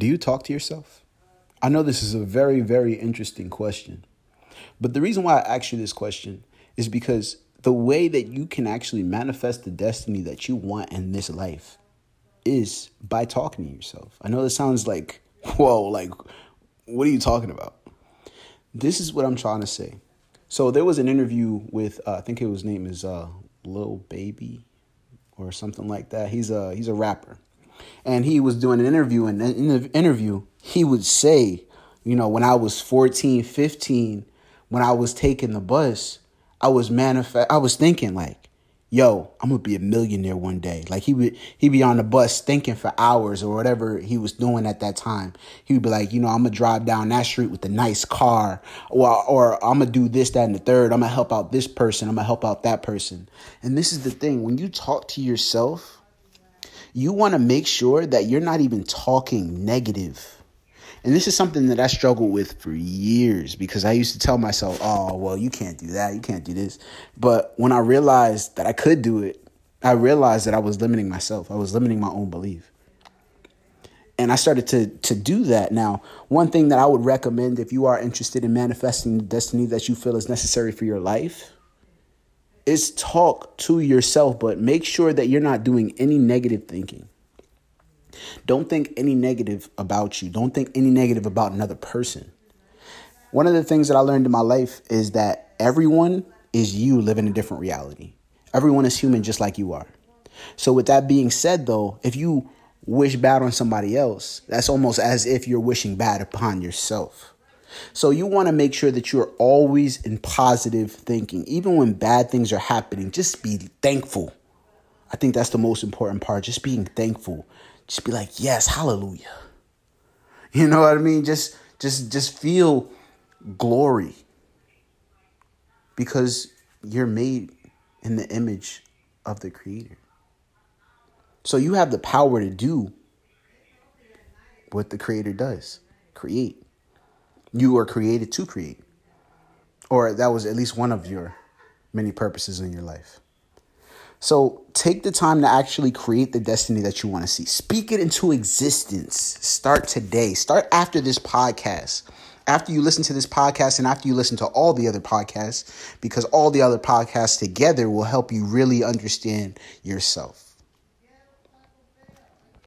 Do you talk to yourself? I know this is a very, very interesting question. But the reason why I ask you this question is because the way that you can actually manifest the destiny that you want in this life is by talking to yourself. I know this sounds like, whoa, like, what are you talking about? This is what I'm trying to say. So there was an interview with, uh, I think his name is uh, Lil Baby or something like that. He's a he's a rapper, and he was doing an interview. And in the interview, he would say, you know, when I was 14, 15, when I was taking the bus, I was manifest. I was thinking like, yo, I'm gonna be a millionaire one day. Like he would he'd be on the bus thinking for hours or whatever he was doing at that time. He would be like, you know, I'm gonna drive down that street with a nice car, or or I'm gonna do this, that, and the third. I'm gonna help out this person. I'm gonna help out that person. And this is the thing: when you talk to yourself, you want to make sure that you're not even talking negative and this is something that I struggled with for years because I used to tell myself, oh, well, you can't do that. You can't do this. But when I realized that I could do it, I realized that I was limiting myself. I was limiting my own belief. And I started to, to do that. Now, one thing that I would recommend if you are interested in manifesting the destiny that you feel is necessary for your life is talk to yourself, but make sure that you're not doing any negative thinking. Don't think any negative about you. Don't think any negative about another person. One of the things that I learned in my life is that everyone is you living a different reality. Everyone is human just like you are. So, with that being said, though, if you wish bad on somebody else, that's almost as if you're wishing bad upon yourself. So, you want to make sure that you're always in positive thinking. Even when bad things are happening, just be thankful. I think that's the most important part, just being thankful just be like, yes, hallelujah. You know what I mean? Just just just feel glory. Because you're made in the image of the creator. So you have the power to do what the creator does. Create. You were created to create. Or that was at least one of your many purposes in your life. So take the time to actually create the destiny that you want to see. Speak it into existence. Start today. Start after this podcast. After you listen to this podcast and after you listen to all the other podcasts, because all the other podcasts together will help you really understand yourself.